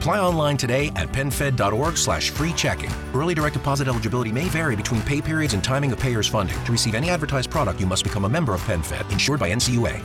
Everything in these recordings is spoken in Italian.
Apply online today at penfed.org slash free checking. Early direct deposit eligibility may vary between pay periods and timing of payer's funding. To receive any advertised product, you must become a member of PenFed, insured by NCUA.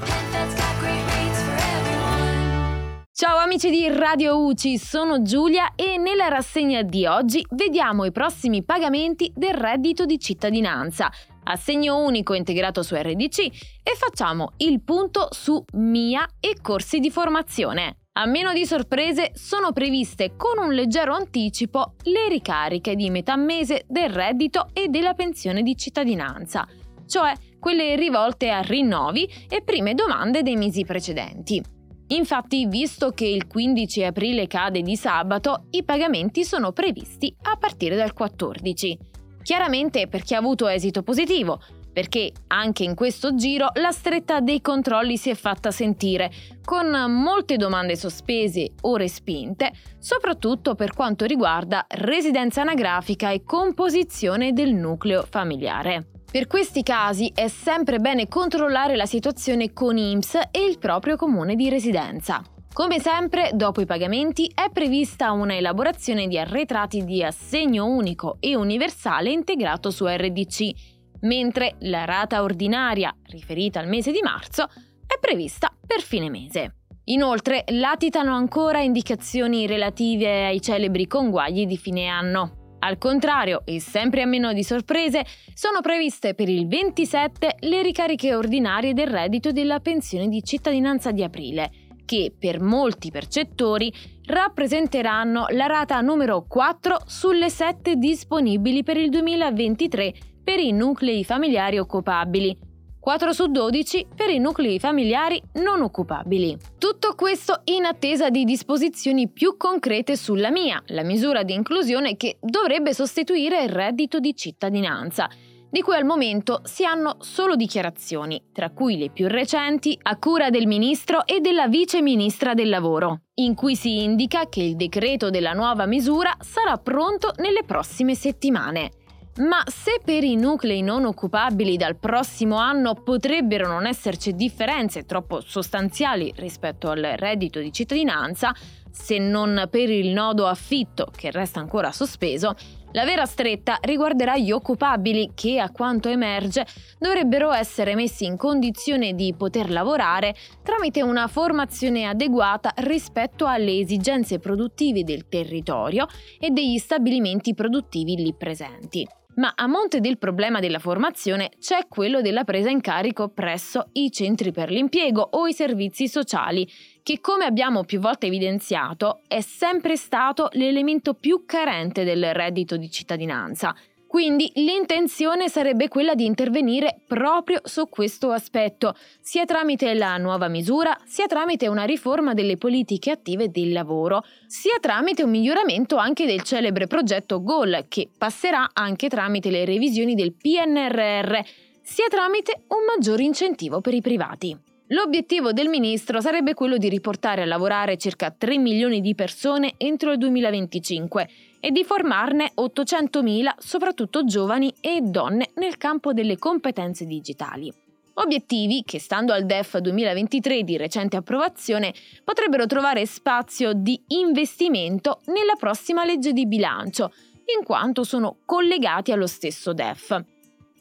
Ciao amici di Radio UCI, sono Giulia e nella rassegna di oggi vediamo i prossimi pagamenti del reddito di cittadinanza, assegno unico integrato su RDC e facciamo il punto su MIA e corsi di formazione. A meno di sorprese sono previste con un leggero anticipo le ricariche di metà mese del reddito e della pensione di cittadinanza, cioè quelle rivolte a rinnovi e prime domande dei mesi precedenti. Infatti, visto che il 15 aprile cade di sabato, i pagamenti sono previsti a partire dal 14. Chiaramente per chi ha avuto esito positivo, perché anche in questo giro la stretta dei controlli si è fatta sentire, con molte domande sospese o respinte, soprattutto per quanto riguarda residenza anagrafica e composizione del nucleo familiare. Per questi casi è sempre bene controllare la situazione con IMSS e il proprio comune di residenza. Come sempre, dopo i pagamenti è prevista una elaborazione di arretrati di assegno unico e universale integrato su RDC, mentre la rata ordinaria, riferita al mese di marzo, è prevista per fine mese. Inoltre, latitano ancora indicazioni relative ai celebri conguagli di fine anno. Al contrario, e sempre a meno di sorprese, sono previste per il 27 le ricariche ordinarie del reddito della pensione di cittadinanza di aprile, che per molti percettori rappresenteranno la rata numero 4 sulle 7 disponibili per il 2023 per i nuclei familiari occupabili, 4 su 12 per i nuclei familiari non occupabili. Tutto questo in attesa di disposizioni più concrete sulla mia, la misura di inclusione che dovrebbe sostituire il reddito di cittadinanza di cui al momento si hanno solo dichiarazioni, tra cui le più recenti a cura del ministro e della vice ministra del lavoro, in cui si indica che il decreto della nuova misura sarà pronto nelle prossime settimane. Ma se per i nuclei non occupabili dal prossimo anno potrebbero non esserci differenze troppo sostanziali rispetto al reddito di cittadinanza, se non per il nodo affitto che resta ancora sospeso, la vera stretta riguarderà gli occupabili che, a quanto emerge, dovrebbero essere messi in condizione di poter lavorare tramite una formazione adeguata rispetto alle esigenze produttive del territorio e degli stabilimenti produttivi lì presenti. Ma a monte del problema della formazione c'è quello della presa in carico presso i centri per l'impiego o i servizi sociali, che come abbiamo più volte evidenziato è sempre stato l'elemento più carente del reddito di cittadinanza. Quindi l'intenzione sarebbe quella di intervenire proprio su questo aspetto, sia tramite la nuova misura, sia tramite una riforma delle politiche attive del lavoro, sia tramite un miglioramento anche del celebre progetto GOL, che passerà anche tramite le revisioni del PNRR, sia tramite un maggior incentivo per i privati. L'obiettivo del ministro sarebbe quello di riportare a lavorare circa 3 milioni di persone entro il 2025 e di formarne 800.000, soprattutto giovani e donne, nel campo delle competenze digitali. Obiettivi che, stando al DEF 2023 di recente approvazione, potrebbero trovare spazio di investimento nella prossima legge di bilancio, in quanto sono collegati allo stesso DEF.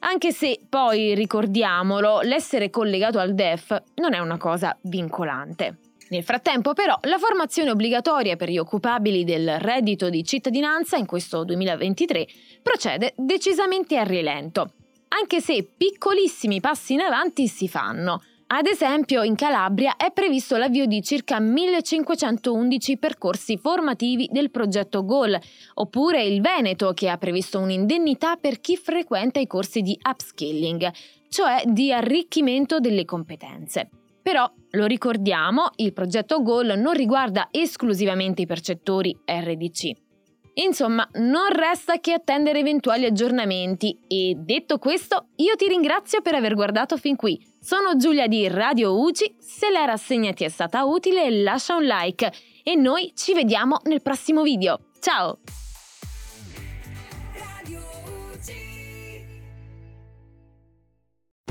Anche se poi, ricordiamolo, l'essere collegato al DEF non è una cosa vincolante. Nel frattempo però la formazione obbligatoria per gli occupabili del reddito di cittadinanza in questo 2023 procede decisamente a rilento, anche se piccolissimi passi in avanti si fanno. Ad esempio, in Calabria è previsto l'avvio di circa 1511 percorsi formativi del progetto GOL, oppure il Veneto che ha previsto un'indennità per chi frequenta i corsi di upskilling, cioè di arricchimento delle competenze. Però, lo ricordiamo, il progetto GOL non riguarda esclusivamente i percettori RDC. Insomma, non resta che attendere eventuali aggiornamenti e detto questo, io ti ringrazio per aver guardato fin qui. Sono Giulia di Radio UCI, se la rassegna ti è stata utile lascia un like e noi ci vediamo nel prossimo video. Ciao!